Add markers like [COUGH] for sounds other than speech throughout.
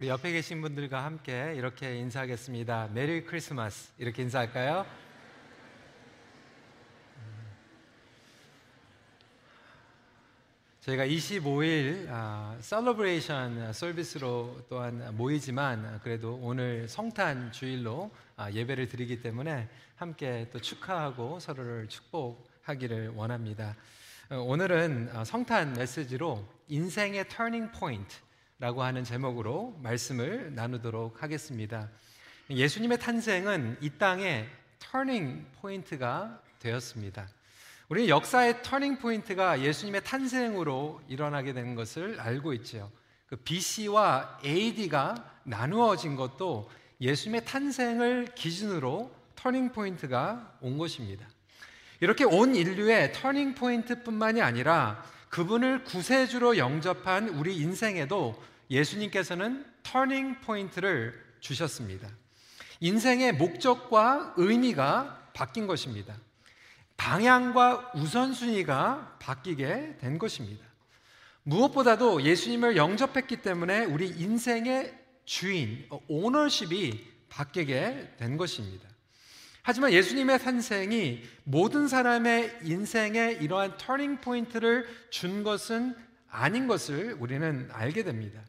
우리 옆에 계신 분들과 함께 이렇게 인사하겠습니다. Merry Christmas 이렇게 인사할까요? 저희가 25일 아, celebration service로 또한 모이지만 그래도 오늘 성탄 주일로 아, 예배를 드리기 때문에 함께 또 축하하고 서로를 축복하기를 원합니다. 어, 오늘은 어, 성탄 메시지로 인생의 turning point 라고 하는 제목으로 말씀을 나누도록 하겠습니다. 예수님의 탄생은 이 땅의 turning point가 되었습니다. 우리는 역사의 turning point가 예수님의 탄생으로 일어나게 된 것을 알고 있죠. 그 BC와 AD가 나누어진 것도 예수님의 탄생을 기준으로 turning point가 온 것입니다. 이렇게 온 인류의 turning point뿐만이 아니라 그분을 구세주로 영접한 우리 인생에도 예수님께서는 turning point를 주셨습니다. 인생의 목적과 의미가 바뀐 것입니다. 방향과 우선순위가 바뀌게 된 것입니다. 무엇보다도 예수님을 영접했기 때문에 우리 인생의 주인, ownership이 바뀌게 된 것입니다. 하지만 예수님의 탄생이 모든 사람의 인생에 이러한 turning point를 준 것은 아닌 것을 우리는 알게 됩니다.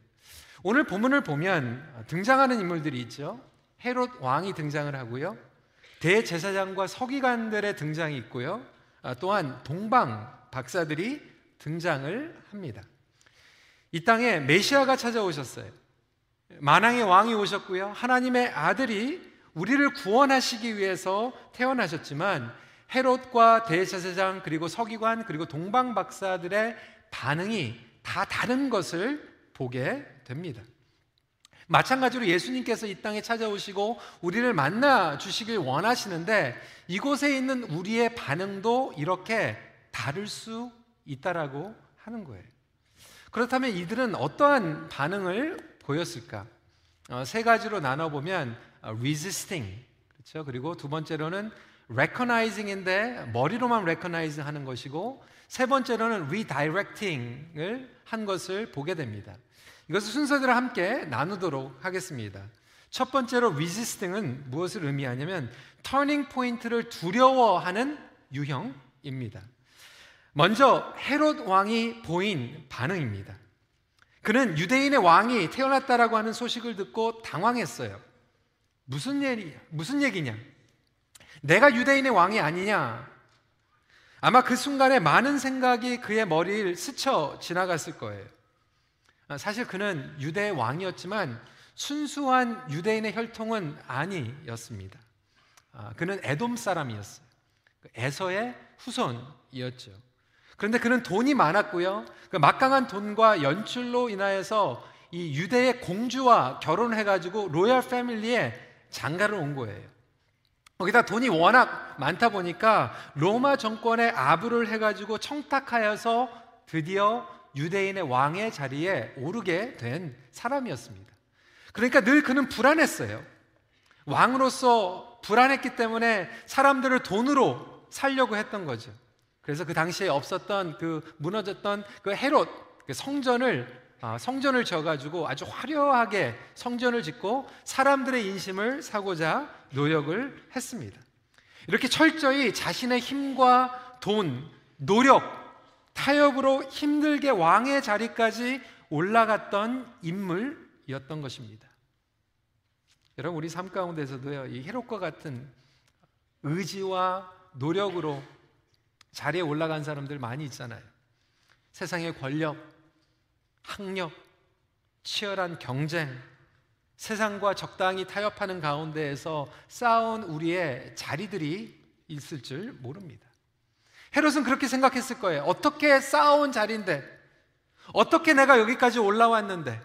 오늘 본문을 보면 등장하는 인물들이 있죠. 헤롯 왕이 등장을 하고요. 대제사장과 서기관들의 등장이 있고요. 아, 또한 동방 박사들이 등장을 합니다. 이 땅에 메시아가 찾아오셨어요. 만왕의 왕이 오셨고요. 하나님의 아들이 우리를 구원하시기 위해서 태어나셨지만 헤롯과 대제사장 그리고 서기관 그리고 동방 박사들의 반응이 다 다른 것을 보게 됩니다. 마찬가지로 예수님께서 이 땅에 찾아오시고 우리를 만나 주시길 원하시는데 이곳에 있는 우리의 반응도 이렇게 다를 수 있다라고 하는 거예요. 그렇다면 이들은 어떠한 반응을 보였을까? 어, 세 가지로 나눠 보면 어, resisting 그렇죠. 그리고 두 번째로는 recognizing인데 머리로만 recognize 하는 것이고 세 번째로는 redirecting을 한 것을 보게 됩니다. 이것을 순서대로 함께 나누도록 하겠습니다. 첫 번째로 resisting은 무엇을 의미하냐면 turning point를 두려워하는 유형입니다. 먼저 헤롯 왕이 보인 반응입니다. 그는 유대인의 왕이 태어났다라고 하는 소식을 듣고 당황했어요. 무슨 얘기, 무슨 얘기냐? 내가 유대인의 왕이 아니냐? 아마 그 순간에 많은 생각이 그의 머리를 스쳐 지나갔을 거예요. 아, 사실 그는 유대의 왕이었지만 순수한 유대인의 혈통은 아니었습니다. 아, 그는 에돔 사람이었어요. 그 에서의 후손이었죠. 그런데 그는 돈이 많았고요. 그 막강한 돈과 연출로 인하여서 이 유대의 공주와 결혼해가지고 로얄 패밀리에 장가를 온 거예요. 거기다 돈이 워낙 많다 보니까 로마 정권의 아부를 해가지고 청탁하여서 드디어 유대인의 왕의 자리에 오르게 된 사람이었습니다. 그러니까 늘 그는 불안했어요. 왕으로서 불안했기 때문에 사람들을 돈으로 살려고 했던 거죠. 그래서 그 당시에 없었던 그 무너졌던 그 헤롯 그 성전을 아, 성전을 져가지고 아주 화려하게 성전을 짓고 사람들의 인심을 사고자 노력을 했습니다. 이렇게 철저히 자신의 힘과 돈, 노력, 타협으로 힘들게 왕의 자리까지 올라갔던 인물이었던 것입니다. 여러분 우리 삶 가운데서도요 이 헤롯과 같은 의지와 노력으로 자리에 올라간 사람들 많이 있잖아요. 세상의 권력, 학력, 치열한 경쟁, 세상과 적당히 타협하는 가운데에서 쌓아온 우리의 자리들이 있을 줄 모릅니다. 헤롯은 그렇게 생각했을 거예요. 어떻게 쌓아온 자리인데, 어떻게 내가 여기까지 올라왔는데,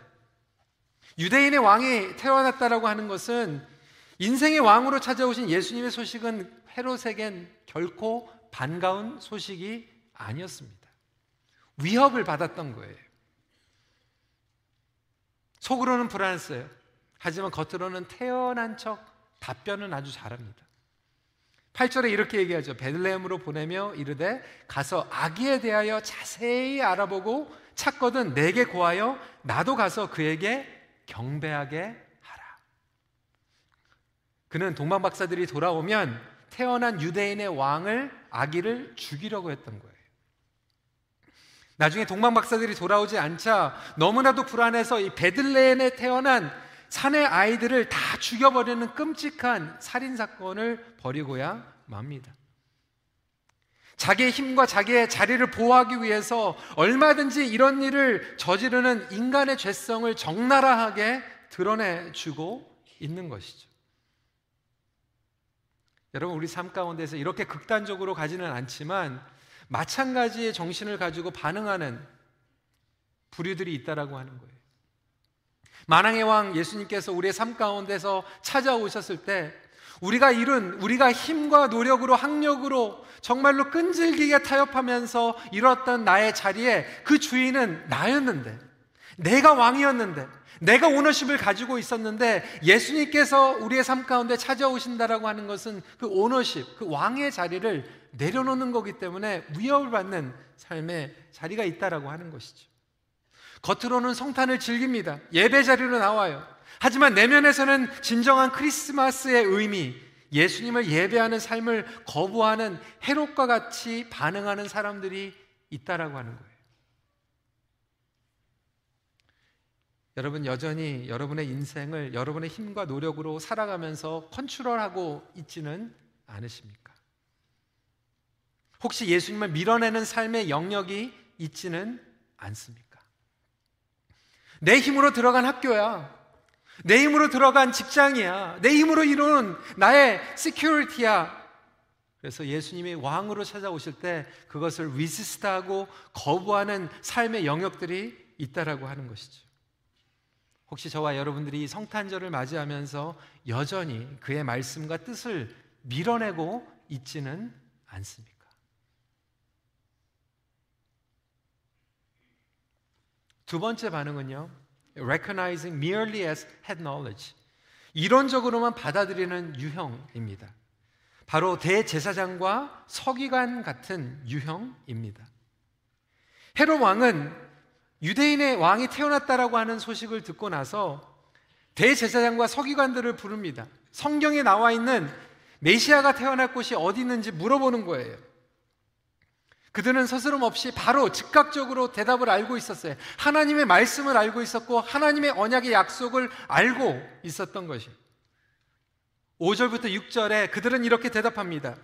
유대인의 왕이 태어났다라고 하는 것은 인생의 왕으로 찾아오신 예수님의 소식은 헤롯에겐 결코 반가운 소식이 아니었습니다. 위협을 받았던 거예요. 속으로는 불안했어요. 하지만 겉으로는 태어난 척 답변은 아주 잘합니다. 8절에 이렇게 얘기하죠. 베들레헴으로 보내며 이르되 가서 아기에 대하여 자세히 알아보고 찾거든 내게 고하여 나도 가서 그에게 경배하게 하라. 그는 동방 박사들이 돌아오면 태어난 유대인의 왕을 아기를 죽이려고 했던 거예요. 나중에 동방 박사들이 돌아오지 않자 너무나도 불안해서 이 베들레헴에 태어난 산의 아이들을 다 죽여버리는 끔찍한 살인 사건을 벌이고야 맙니다. 자기의 힘과 자기의 자리를 보호하기 위해서 얼마든지 이런 일을 저지르는 인간의 죄성을 적나라하게 드러내주고 있는 것이죠. 여러분, 우리 삶 가운데서 이렇게 극단적으로 가지는 않지만 마찬가지의 정신을 가지고 반응하는 부류들이 있다라고 하는 거예요. 만왕의 왕 예수님께서 우리의 삶 가운데서 찾아오셨을 때 우리가 이룬 우리가 힘과 노력으로 학력으로 정말로 끈질기게 타협하면서 이뤘던 나의 자리에 그 주인은 나였는데 내가 왕이었는데 내가 오너십을 가지고 있었는데 예수님께서 우리의 삶 가운데 찾아오신다라고 하는 것은 그 오너십, 그 왕의 자리를 내려놓는 거기 때문에 위협을 받는 삶의 자리가 있다라고 하는 것이죠. 겉으로는 성탄을 즐깁니다. 예배 자리로 나와요. 하지만 내면에서는 진정한 크리스마스의 의미, 예수님을 예배하는 삶을 거부하는 해롭과 같이 반응하는 사람들이 있다라고 하는 거예요. 여러분 여전히 여러분의 인생을 여러분의 힘과 노력으로 살아가면서 컨트롤하고 있지는 않으십니까? 혹시 예수님을 밀어내는 삶의 영역이 있지는 않습니까? 내 힘으로 들어간 학교야. 내 힘으로 들어간 직장이야. 내 힘으로 이룬 나의 시큐리티야. 그래서 예수님이 왕으로 찾아오실 때 그것을 위시스트하고 거부하는 삶의 영역들이 있다라고 하는 것이죠. 혹시 저와 여러분들이 성탄절을 맞이하면서 여전히 그의 말씀과 뜻을 밀어내고 있지는 않습니까? 두 번째 반응은요. recognizing merely as head knowledge. 이론적으로만 받아들이는 유형입니다. 바로 대제사장과 서기관 같은 유형입니다. 헤롯 왕은 유대인의 왕이 태어났다라고 하는 소식을 듣고 나서 대제사장과 서기관들을 부릅니다. 성경에 나와 있는 메시아가 태어날 곳이 어디 있는지 물어보는 거예요. 그들은 서스럼 없이 바로 즉각적으로 대답을 알고 있었어요. 하나님의 말씀을 알고 있었고 하나님의 언약의 약속을 알고 있었던 것이. 5절부터 6절에 그들은 이렇게 대답합니다.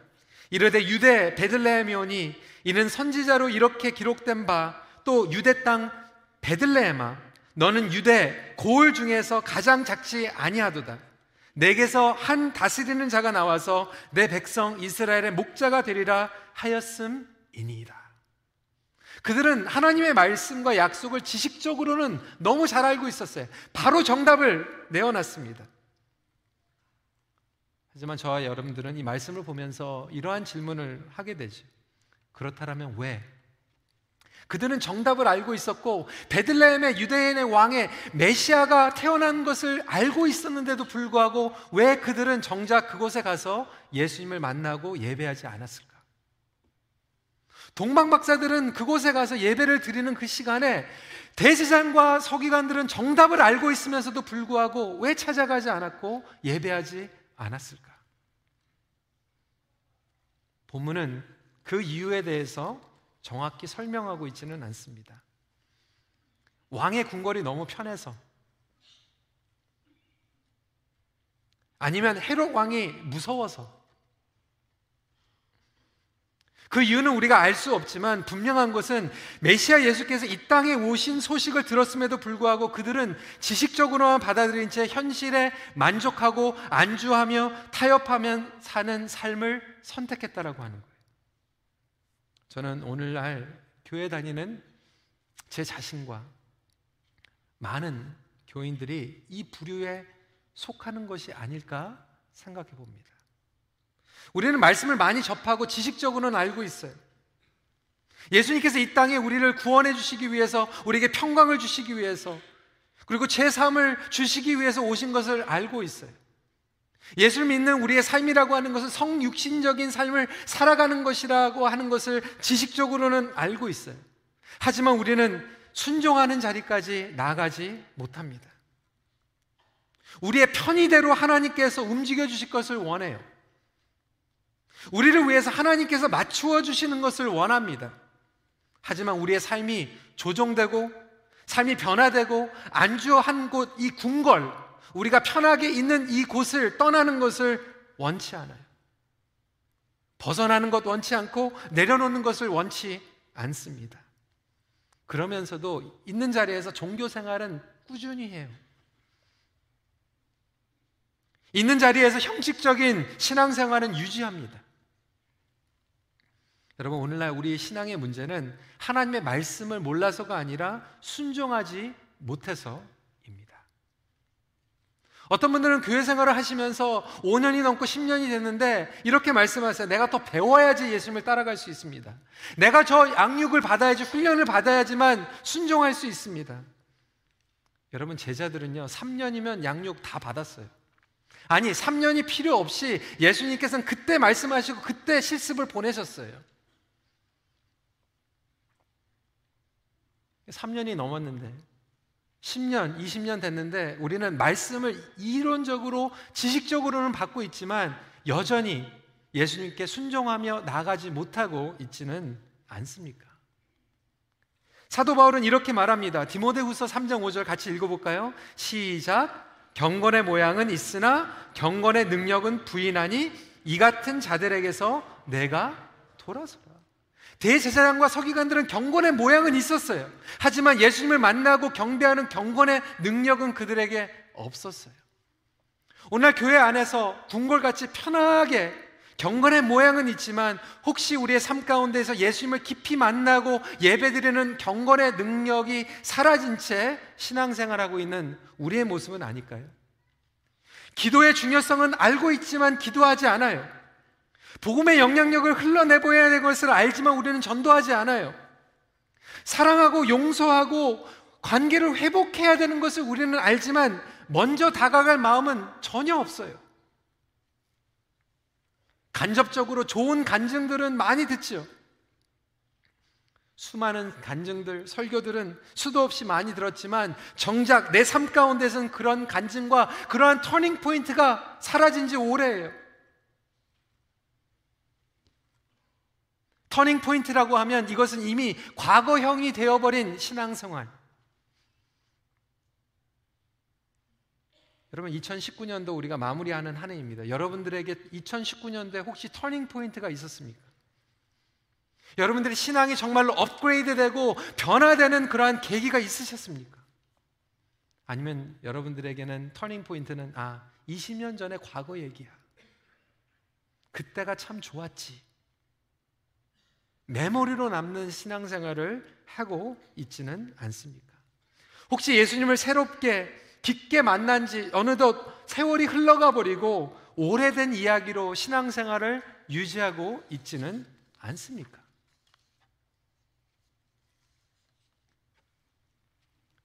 이르되 유대 베들레헴이오니 이는 선지자로 이렇게 기록된 바 또 유대 땅 베들레헴아 너는 유대 고을 중에서 가장 작지 아니하도다. 내게서 한 다스리는 자가 나와서 내 백성 이스라엘의 목자가 되리라 하였음이니이다. 그들은 하나님의 말씀과 약속을 지식적으로는 너무 잘 알고 있었어요. 바로 정답을 내어놨습니다. 하지만 저와 여러분들은 이 말씀을 보면서 이러한 질문을 하게 되죠. 그렇다면 왜? 그들은 정답을 알고 있었고 베들레헴의 유대인의 왕의 메시아가 태어난 것을 알고 있었는데도 불구하고 왜 그들은 정작 그곳에 가서 예수님을 만나고 예배하지 않았을까? 동방 박사들은 그곳에 가서 예배를 드리는 그 시간에 대제사장과 서기관들은 정답을 알고 있으면서도 불구하고 왜 찾아가지 않았고 예배하지 않았을까? 본문은 그 이유에 대해서 정확히 설명하고 있지는 않습니다. 왕의 궁궐이 너무 편해서 아니면 헤롯 왕이 무서워서 그 이유는 우리가 알 수 없지만 분명한 것은 메시아 예수께서 이 땅에 오신 소식을 들었음에도 불구하고 그들은 지식적으로만 받아들인 채 현실에 만족하고 안주하며 타협하며 사는 삶을 선택했다라고 하는 거예요. 저는 오늘날 교회 다니는 제 자신과 많은 교인들이 이 부류에 속하는 것이 아닐까 생각해 봅니다. 우리는 말씀을 많이 접하고 지식적으로는 알고 있어요. 예수님께서 이 땅에 우리를 구원해 주시기 위해서, 우리에게 평강을 주시기 위해서, 그리고 제 삶을 주시기 위해서 오신 것을 알고 있어요. 예수를 믿는 우리의 삶이라고 하는 것은 성육신적인 삶을 살아가는 것이라고 하는 것을 지식적으로는 알고 있어요. 하지만 우리는 순종하는 자리까지 나가지 못합니다. 우리의 편의대로 하나님께서 움직여 주실 것을 원해요. 우리를 위해서 하나님께서 맞추어 주시는 것을 원합니다. 하지만 우리의 삶이 조정되고 삶이 변화되고 안주한 곳 이 궁궐 우리가 편하게 있는 이 곳을 떠나는 것을 원치 않아요. 벗어나는 것 원치 않고 내려놓는 것을 원치 않습니다. 그러면서도 있는 자리에서 종교 생활은 꾸준히 해요. 있는 자리에서 형식적인 신앙생활은 유지합니다. 여러분, 오늘날 우리 신앙의 문제는 하나님의 말씀을 몰라서가 아니라 순종하지 못해서입니다. 어떤 분들은 교회 생활을 하시면서 5년이 넘고 10년이 됐는데 이렇게 말씀하세요. 내가 더 배워야지 예수님을 따라갈 수 있습니다. 내가 저 양육을 받아야지 훈련을 받아야지만 순종할 수 있습니다. 여러분, 제자들은요, 3년이면 양육 다 받았어요. 아니, 3년이 필요 없이 예수님께서는 그때 말씀하시고 그때 실습을 보내셨어요. 3년이 넘었는데 10년, 20년 됐는데 우리는 말씀을 이론적으로 지식적으로는 받고 있지만 여전히 예수님께 순종하며 나가지 못하고 있지는 않습니까? 사도 바울은 이렇게 말합니다. 디모데후서 3장 5절 같이 읽어 볼까요? 시작. 경건의 모양은 있으나 경건의 능력은 부인하니 이 같은 자들에게서 내가 돌아서라. 대제사장과 서기관들은 경건의 모양은 있었어요. 하지만 예수님을 만나고 경배하는 경건의 능력은 그들에게 없었어요. 오늘 교회 안에서 궁궐같이 편하게 경건의 모양은 있지만 혹시 우리의 삶 가운데서 예수님을 깊이 만나고 예배드리는 경건의 능력이 사라진 채 신앙생활하고 있는 우리의 모습은 아닐까요? 기도의 중요성은 알고 있지만 기도하지 않아요. 복음의 영향력을 흘러내보여야 될 것을 알지만 우리는 전도하지 않아요. 사랑하고 용서하고 관계를 회복해야 되는 것을 우리는 알지만 먼저 다가갈 마음은 전혀 없어요. 간접적으로 좋은 간증들은 많이 듣죠. 수많은 간증들, 설교들은 수도 없이 많이 들었지만 정작 내 삶 가운데서는 그런 간증과 그러한 터닝 포인트가 사라진 지 오래예요. turning point라고 하면 이것은 이미 과거형이 되어버린 신앙생활. 여러분 2019년도 우리가 마무리하는 한 해입니다. 여러분들에게 2019년도에 혹시 turning point가 있었습니까? 여러분들의 신앙이 정말로 업그레이드되고 변화되는 그러한 계기가 있으셨습니까? 아니면 여러분들에게는 turning point는 아 20년 전의 과거 얘기야. 그때가 참 좋았지. 메모리로 남는 신앙생활을 하고 있지는 않습니까? 혹시 예수님을 새롭게 깊게 만난 지 어느덧 세월이 흘러가 버리고 오래된 이야기로 신앙생활을 유지하고 있지는 않습니까?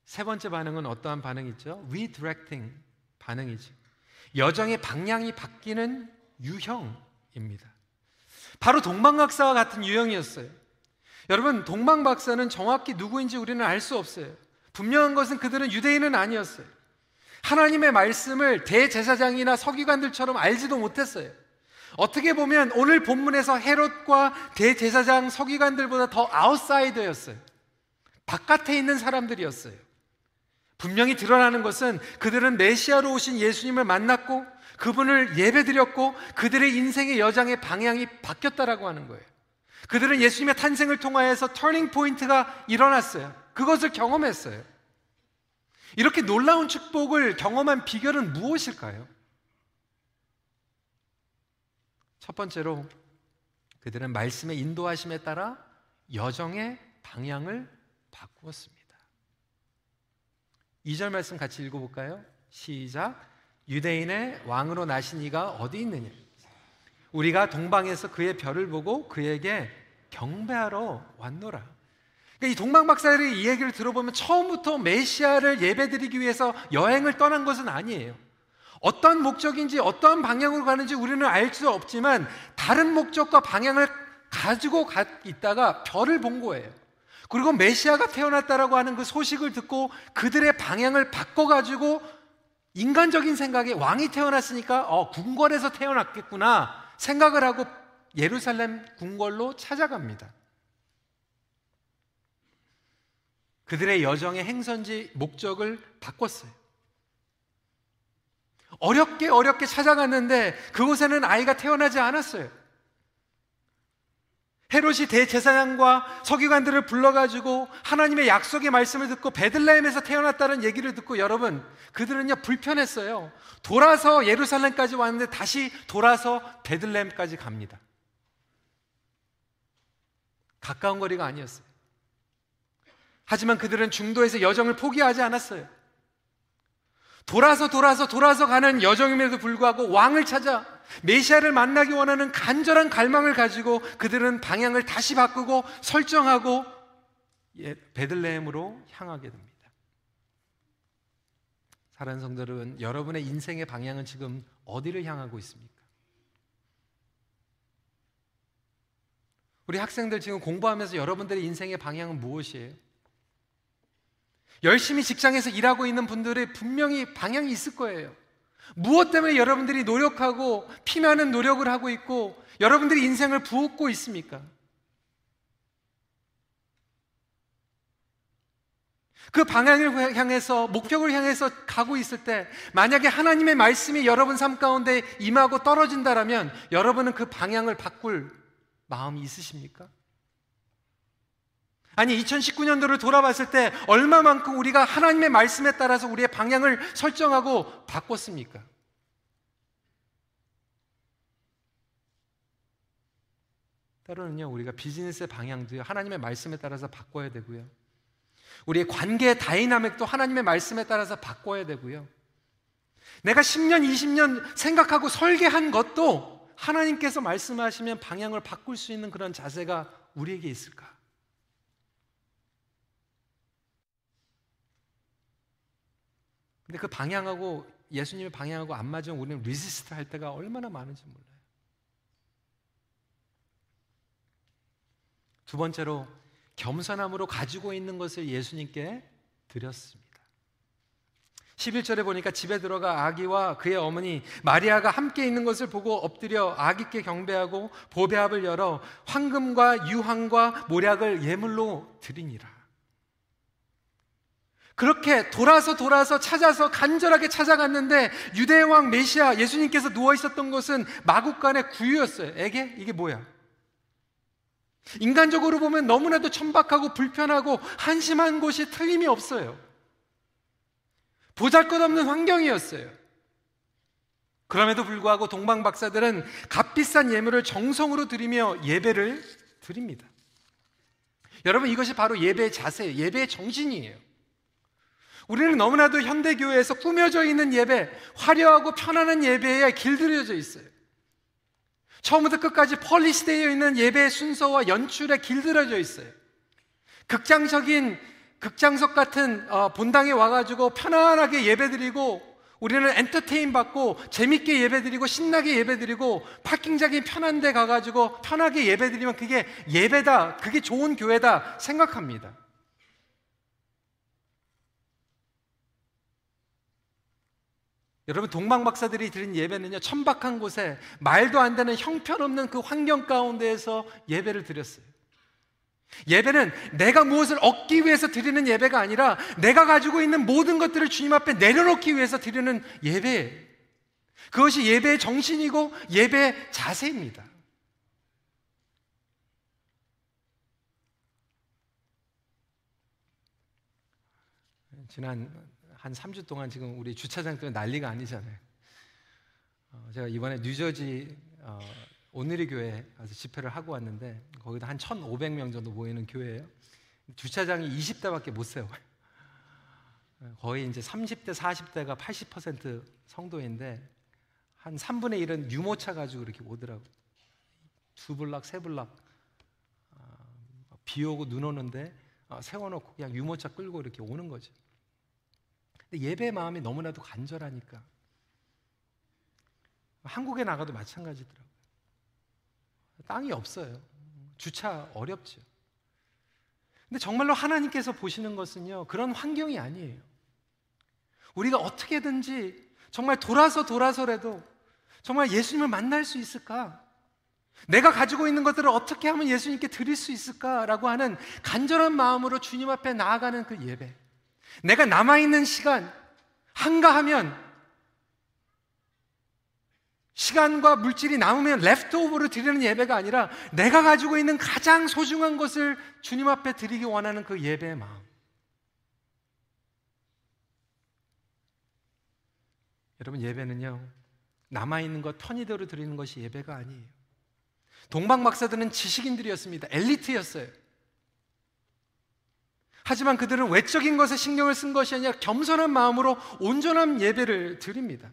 세 번째 반응은 어떠한 반응이죠? redirecting 반응이죠. 여정의 방향이 바뀌는 유형입니다. 바로 동방박사와 같은 유형이었어요. 여러분, 동방박사는 정확히 누구인지 우리는 알 수 없어요. 분명한 것은 그들은 유대인은 아니었어요. 하나님의 말씀을 대제사장이나 서기관들처럼 알지도 못했어요. 어떻게 보면 오늘 본문에서 헤롯과 대제사장 서기관들보다 더 아웃사이더였어요. 바깥에 있는 사람들이었어요. 분명히 드러나는 것은 그들은 메시아로 오신 예수님을 만났고 그분을 예배드렸고 그들의 인생의 여정의 방향이 바뀌었다라고 하는 거예요. 그들은 예수님의 탄생을 통하여서 turning point가 일어났어요. 그것을 경험했어요. 이렇게 놀라운 축복을 경험한 비결은 무엇일까요? 첫 번째로 그들은 말씀의 인도하심에 따라 여정의 방향을 바꾸었습니다. 2절 말씀 같이 읽어볼까요? 시작. 유대인의 왕으로 나신 이가 어디 있느냐? 우리가 동방에서 그의 별을 보고 그에게 경배하러 왔노라. 그러니까 이 동방 박사들의 이 얘기를 들어보면 처음부터 메시아를 예배드리기 위해서 여행을 떠난 것은 아니에요. 어떤 목적인지 어떠한 방향으로 가는지 우리는 알 수 없지만 다른 목적과 방향을 가지고 가 있다가 별을 본 거예요. 그리고 메시아가 태어났다라고 하는 그 소식을 듣고 그들의 방향을 바꿔 가지고 인간적인 생각에 왕이 태어났으니까 어, 궁궐에서 태어났겠구나 생각을 하고 예루살렘 궁궐로 찾아갑니다. 그들의 여정의 행선지 목적을 바꿨어요. 어렵게 어렵게 찾아갔는데 그곳에는 아이가 태어나지 않았어요. 헤롯이 대제사장과 서기관들을 불러가지고 하나님의 약속의 말씀을 듣고 베들레헴에서 태어났다는 얘기를 듣고 여러분 그들은요 불편했어요. 돌아서 예루살렘까지 왔는데 다시 돌아서 베들레헴까지 갑니다. 가까운 거리가 아니었어요. 하지만 그들은 중도에서 여정을 포기하지 않았어요. 돌아서 돌아서 돌아서 가는 여정임에도 불구하고 왕을 찾아 메시아를 만나기 원하는 간절한 갈망을 가지고 그들은 방향을 다시 바꾸고 설정하고 예, 베들레헴으로 향하게 됩니다. 사랑하는 성도 여러분, 여러분의 인생의 방향은 지금 어디를 향하고 있습니까? 우리 학생들 지금 공부하면서 여러분들의 인생의 방향은 무엇이에요? 열심히 직장에서 일하고 있는 분들의 분명히 방향이 있을 거예요. 무엇 때문에 여러분들이 노력하고 피나는 노력을 하고 있고 여러분들이 인생을 부었고 있습니까? 그 방향을 향해서 목표를 향해서 가고 있을 때 만약에 하나님의 말씀이 여러분 삶 가운데 임하고 떨어진다라면 여러분은 그 방향을 바꿀 마음이 있으십니까? 아니 2019년도를 돌아봤을 때 얼마만큼 우리가 하나님의 말씀에 따라서 우리의 방향을 설정하고 바꿨습니까? 때로는요 우리가 비즈니스의 방향도 하나님의 말씀에 따라서 바꿔야 되고요. 우리의 관계 dynamic도 하나님의 말씀에 따라서 바꿔야 되고요. 내가 10년, 20년 생각하고 설계한 것도 하나님께서 말씀하시면 방향을 바꿀 수 있는 그런 자세가 우리에게 있을까? 근데 그 방향하고 예수님의 방향하고 안 맞으면 우리는 resist 할 때가 얼마나 많은지 몰라요. 두 번째로 겸손함으로 가지고 있는 것을 예수님께 드렸습니다. 11절에 보니까 집에 들어가 아기와 그의 어머니 마리아가 함께 있는 것을 보고 엎드려 아기께 경배하고 보배합을 열어 황금과 유향과 몰약을 예물로 드리니라. 그렇게 돌아서 돌아서 찾아서 간절하게 찾아갔는데 유대 왕 메시아 예수님께서 누워 있었던 곳은 마국간의 구유였어요. 에게 이게 뭐야? 인간적으로 보면 너무나도 천박하고 불편하고 한심한 곳이 틀림이 없어요. 보잘 것 없는 환경이었어요. 그럼에도 불구하고 동방 박사들은 값비싼 예물을 정성으로 드리며 예배를 드립니다. 여러분 이것이 바로 예배의 자세예요. 예배의 정신이에요. 우리는 너무나도 현대교회에서 꾸며져 있는 예배, 화려하고 편안한 예배에 길들여져 있어요. 처음부터 끝까지 펄리시되어 있는 예배의 순서와 연출에 길들여져 있어요. 극장적인 극장석 같은 어, 본당에 와가지고 편안하게 예배드리고 우리는 엔터테인 받고 재밌게 예배드리고 신나게 예배드리고 파킹장이 편한 데 가가지고 편하게 예배드리면 그게 예배다, 그게 좋은 교회다 생각합니다. 여러분 동방 박사들이 드린 예배는요 천박한 곳에 말도 안 되는 형편없는 그 환경 가운데에서 예배를 드렸어요. 예배는 내가 무엇을 얻기 위해서 드리는 예배가 아니라 내가 가지고 있는 모든 것들을 주님 앞에 내려놓기 위해서 드리는 예배. 그것이 예배의 정신이고 예배의 자세입니다. 지난 한 3주 동안 지금 우리 주차장 때문에 난리가 아니잖아요. 어, 제가 이번에 뉴저지 어, 오늘의 교회 가서 집회를 하고 왔는데 거기도 한 1,500명 정도 모이는 교회예요. 주차장이 20대밖에 못 세워요. [LAUGHS] 거의 이제 30대, 40대가 80% 성도인데 한 3분의 1은 유모차 가지고 이렇게 오더라고. 두 블락, 세 블락. 어, 비 오고 눈 오는데 어, 세워놓고 그냥 유모차 끌고 이렇게 오는 거죠. 예배 마음이 너무나도 간절하니까 한국에 나가도 마찬가지더라고요. 땅이 없어요. 주차 어렵죠. 근데 정말로 하나님께서 보시는 것은요, 그런 환경이 아니에요. 우리가 어떻게든지 정말 돌아서 돌아서라도 정말 예수님을 만날 수 있을까? 내가 가지고 있는 것들을 어떻게 하면 예수님께 드릴 수 있을까라고 하는 간절한 마음으로 주님 앞에 나아가는 그 예배. 내가 남아있는 시간, 한가하면 시간과 물질이 남으면 레프트오버로 드리는 예배가 아니라 내가 가지고 있는 가장 소중한 것을 주님 앞에 드리기 원하는 그 예배의 마음. 여러분 예배는요 남아있는 것 편의대로 드리는 것이 예배가 아니에요. 동방 박사들은 지식인들이었습니다. 엘리트였어요 하지만 그들은 외적인 것에 신경을 쓴 것이 아니라 겸손한 마음으로 온전한 예배를 드립니다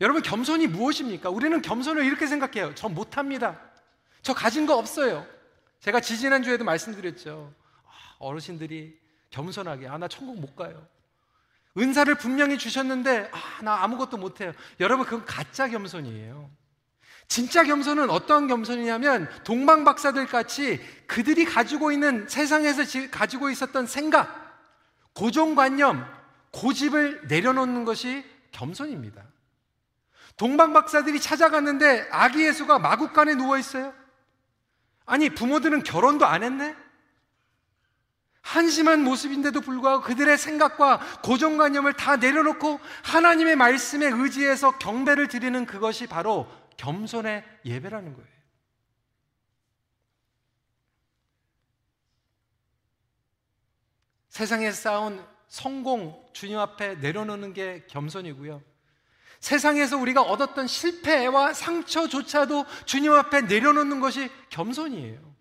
여러분 겸손이 무엇입니까? 우리는 겸손을 이렇게 생각해요 저 못합니다 저 가진 거 없어요 제가 지지난주에도 말씀드렸죠 아, 어르신들이 겸손하게 아 나 천국 못 가요 은사를 분명히 주셨는데 아, 나 아무것도 못해요. 여러분 그건 가짜 겸손이에요. 진짜 겸손은 어떠한 겸손이냐면 동방 박사들 같이 그들이 가지고 있는 세상에서 가지고 있었던 생각, 고정관념, 고집을 내려놓는 것이 겸손입니다. 동방 박사들이 찾아갔는데 아기 예수가 마국간에 누워 있어요. 아니 부모들은 결혼도 안 했네. 한심한 모습인데도 불구하고 그들의 생각과 고정관념을 다 내려놓고 하나님의 말씀에 의지해서 경배를 드리는 그것이 바로 겸손의 예배라는 거예요. 세상에 쌓은 성공 주님 앞에 내려놓는 게 겸손이고요. 세상에서 우리가 얻었던 실패와 상처조차도 주님 앞에 내려놓는 것이 겸손이에요.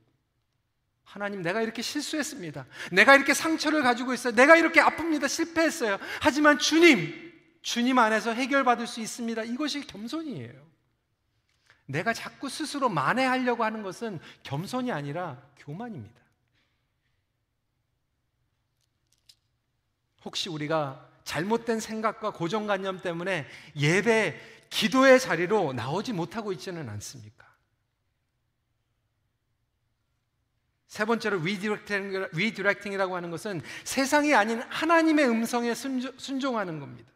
하나님, 내가 이렇게 실수했습니다. 내가 이렇게 상처를 가지고 있어요. 내가 이렇게 아픕니다. 실패했어요. 하지만 주님, 주님 안에서 해결받을 수 있습니다. 이것이 겸손이에요. 내가 자꾸 스스로 만회하려고 하는 것은 겸손이 아니라 교만입니다. 혹시 우리가 잘못된 생각과 고정관념 때문에 예배, 기도의 자리로 나오지 못하고 있지는 않습니까? 세 번째로 redirecting, redirecting이라고 하는 것은 세상이 아닌 하나님의 음성에 순종하는 겁니다.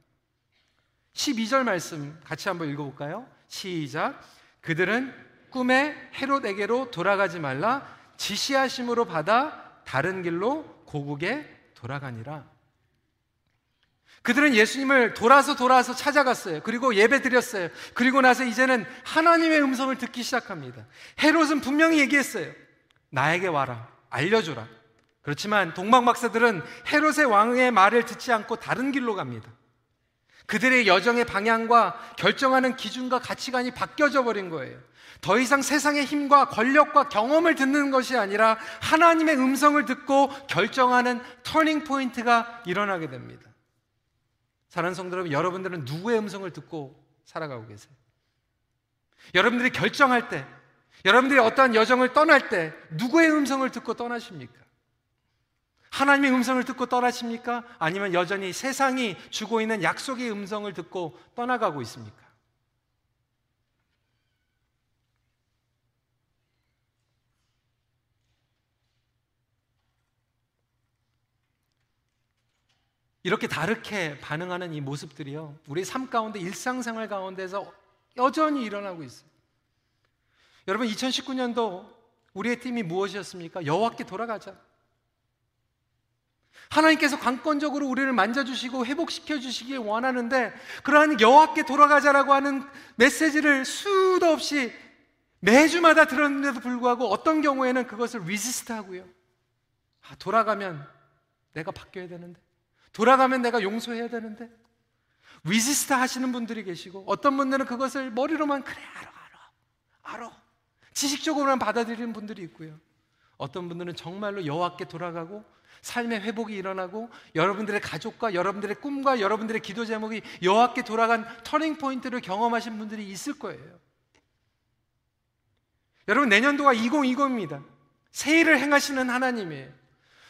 12절 말씀 같이 한번 읽어볼까요? 시작. 그들은 꿈에 헤롯에게로 돌아가지 말라 지시하심을 받아 다른 길로 고국에 돌아가니라. 그들은 예수님을 돌아서 돌아서 찾아갔어요. 그리고 예배 드렸어요. 그리고 나서 이제는 하나님의 음성을 듣기 시작합니다. 헤롯은 분명히 얘기했어요. 나에게 와라. 알려주라. 그렇지만 동방박사들은 헤롯의 왕의 말을 듣지 않고 다른 길로 갑니다. 그들의 여정의 방향과 결정하는 기준과 가치관이 바뀌어져 버린 거예요. 더 이상 세상의 힘과 권력과 경험을 듣는 것이 아니라 하나님의 음성을 듣고 결정하는 터닝 포인트가 일어나게 됩니다. 사랑하는 성도 여러분, 여러분들은 누구의 음성을 듣고 살아가고 계세요? 여러분들이 결정할 때, 여러분들이 어떠한 여정을 떠날 때 누구의 음성을 듣고 떠나십니까? 하나님의 음성을 듣고 떠나십니까? 아니면 여전히 세상이 주고 있는 약속의 음성을 듣고 떠나가고 있습니까? 이렇게 다르게 반응하는 이 모습들이요. 우리 삶 가운데 일상생활 가운데서 여전히 일어나고 있어요. 여러분 2019년도 우리의 theme이 무엇이었습니까? 여호와께 돌아가자. 하나님께서 강권적으로 우리를 만져주시고 회복시켜 주시길 원하는데 그러한 여호와께 돌아가자라고 하는 메시지를 수도 없이 매주마다 들었는데도 불구하고 어떤 경우에는 그것을 resist 하고요. 아, 돌아가면 내가 바뀌어야 되는데 돌아가면 내가 용서해야 되는데 resist 하시는 분들이 계시고 어떤 분들은 그것을 머리로만 그래 알아 알아 알아 지식적으로만 받아들이는 분들이 있고요. 어떤 분들은 정말로 여호와께 돌아가고 삶의 회복이 일어나고 여러분들의 가족과 여러분들의 꿈과 여러분들의 기도 제목이 여호와께 돌아간 터닝 포인트를 경험하신 분들이 있을 거예요. 여러분 내년도가 2020입니다. 새 일을 행하시는 하나님이에요.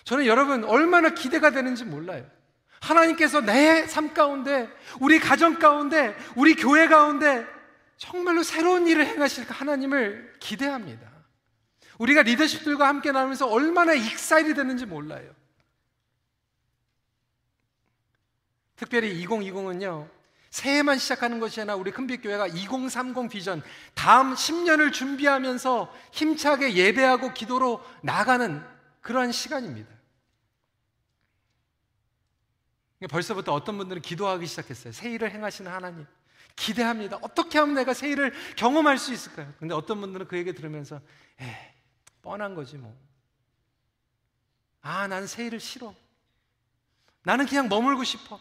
저는 여러분 얼마나 기대가 되는지 몰라요. 하나님께서 내 삶 가운데, 우리 가정 가운데, 우리 교회 가운데 정말로 새로운 일을 행하실 하나님을 기대합니다. 우리가 리더십들과 함께 나누면서 얼마나 익사일이 되는지 몰라요. 특별히 2020은요, 새해만 시작하는 것이 아니라 우리 큰빛교회가 2030 비전 다음 10년을 준비하면서 힘차게 예배하고 기도로 나가는 그러한 시간입니다. 벌써부터 어떤 분들은 기도하기 시작했어요. 새 일을 행하시는 하나님. 기대합니다. 어떻게 하면 내가 새 일을 경험할 수 있을까요? 근데 어떤 분들은 그 얘기 들으면서, 에 뻔한 거지 뭐. 아, 나는 새 일을 싫어. 나는 그냥 머물고 싶어.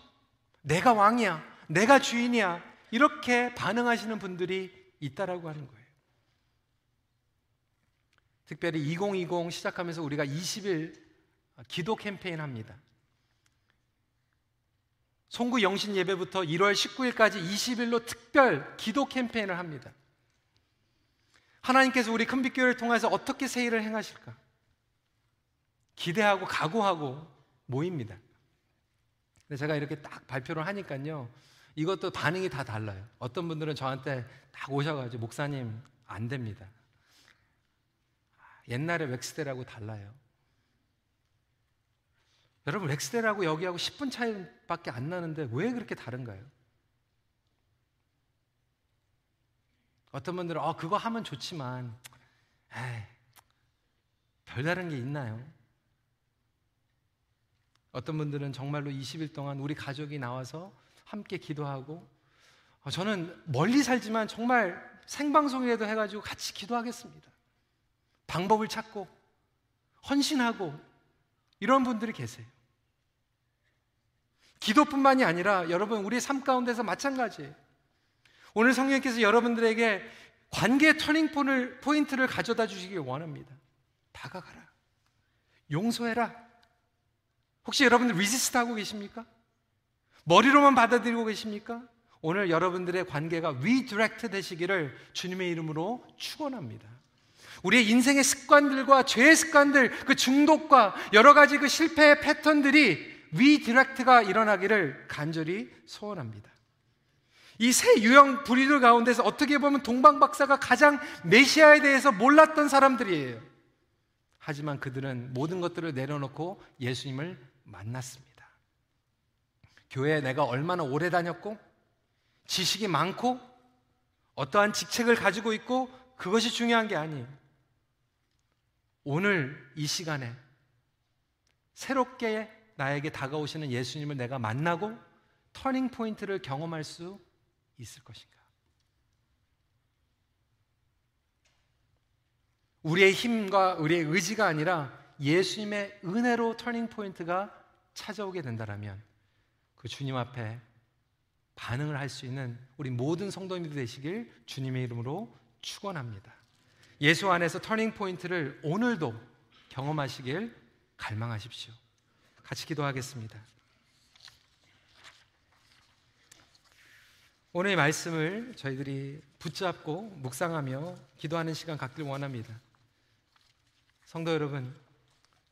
내가 왕이야. 내가 주인이야. 이렇게 반응하시는 분들이 있다라고 하는 거예요. 특별히 2020 시작하면서 우리가 20일 기도 캠페인 합니다. 송구 영신 예배부터 1월 19일까지 20일로 특별 기도 캠페인을 합니다. 하나님께서 우리 큰빛교회를 통해서 어떻게 새 일을 행하실까? 기대하고 각오하고 모입니다. 제가 이렇게 딱 발표를 하니까요. 이것도 반응이 다 달라요. 어떤 분들은 저한테 딱 오셔가지고 목사님 안 됩니다. 옛날에 웩스테라고 달라요. 여러분 렉스테라고 여기하고 10분 차이밖에 안 나는데 왜 그렇게 다른가요? 어떤 분들은 어, 그거 하면 좋지만 에이, 별다른 게 있나요? 어떤 분들은 정말로 20일 동안 우리 가족이 나와서 함께 기도하고 어, 저는 멀리 살지만 정말 생방송이라도 해가지고 같이 기도하겠습니다. 방법을 찾고 헌신하고 이런 분들이 계세요. 기도뿐만이 아니라 여러분 우리 삶 가운데서 마찬가지예요. 오늘 성령께서 여러분들에게 관계 터닝 포인트를 가져다 주시길 원합니다. 다가가라. 용서해라. 혹시 여러분들 resist 하고 계십니까? 머리로만 받아들이고 계십니까? 오늘 여러분들의 관계가 redirect 되시기를 주님의 이름으로 축원합니다. 우리의 인생의 습관들과 죄의 습관들, 그 중독과 여러 가지 그 실패의 패턴들이 redirect가 일어나기를 간절히 소원합니다. 이 세 유형 부류들 가운데서 어떻게 보면 동방 박사가 가장 메시아에 대해서 몰랐던 사람들이에요. 하지만 그들은 모든 것들을 내려놓고 예수님을 만났습니다. 교회에 내가 얼마나 오래 다녔고, 지식이 많고, 어떠한 직책을 가지고 있고, 그것이 중요한 게 아니에요. 오늘 이 시간에 새롭게 나에게 다가오시는 예수님을 내가 만나고 터닝 포인트를 경험할 수 있을 것인가? 우리의 힘과 우리의 의지가 아니라 예수님의 은혜로 터닝 포인트가 찾아오게 된다면 그 주님 앞에 반응을 할 수 있는 우리 모든 성도님들 되시길 주님의 이름으로 축원합니다. 예수 안에서 터닝 포인트를 오늘도 경험하시길 갈망하십시오. 같이 기도하겠습니다. 오늘의 말씀을 저희들이 붙잡고 묵상하며 기도하는 시간 갖길 원합니다. 성도 여러분,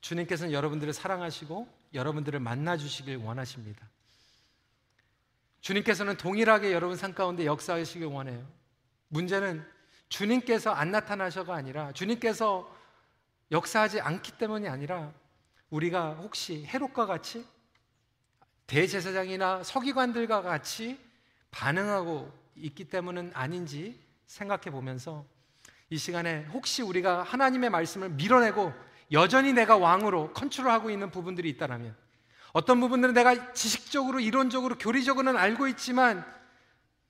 주님께서는 여러분들을 사랑하시고 여러분들을 만나 주시길 원하십니다. 주님께서는 동일하게 여러분 삶 가운데 역사하시길 원해요. 문제는 주님께서 안 나타나셔가 아니라 주님께서 역사하지 않기 때문이 아니라 우리가 혹시 헤롯과 같이 대제사장이나 서기관들과 같이 반응하고 있기 때문은 아닌지 생각해 보면서 이 시간에 혹시 우리가 하나님의 말씀을 밀어내고 여전히 내가 왕으로 컨트롤하고 있는 부분들이 있다면 어떤 부분들은 내가 지식적으로 이론적으로 교리적으로는 알고 있지만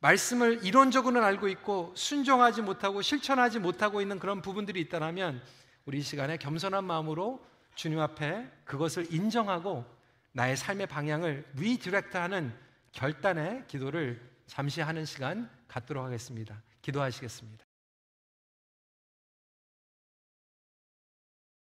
말씀을 이론적으로는 알고 있고 순종하지 못하고 실천하지 못하고 있는 그런 부분들이 있다면 우리 이 시간에 겸손한 마음으로 주님 앞에 그것을 인정하고 나의 삶의 방향을 리디렉트하는 결단의 기도를 잠시 하는 시간 갖도록 하겠습니다. 기도하시겠습니다.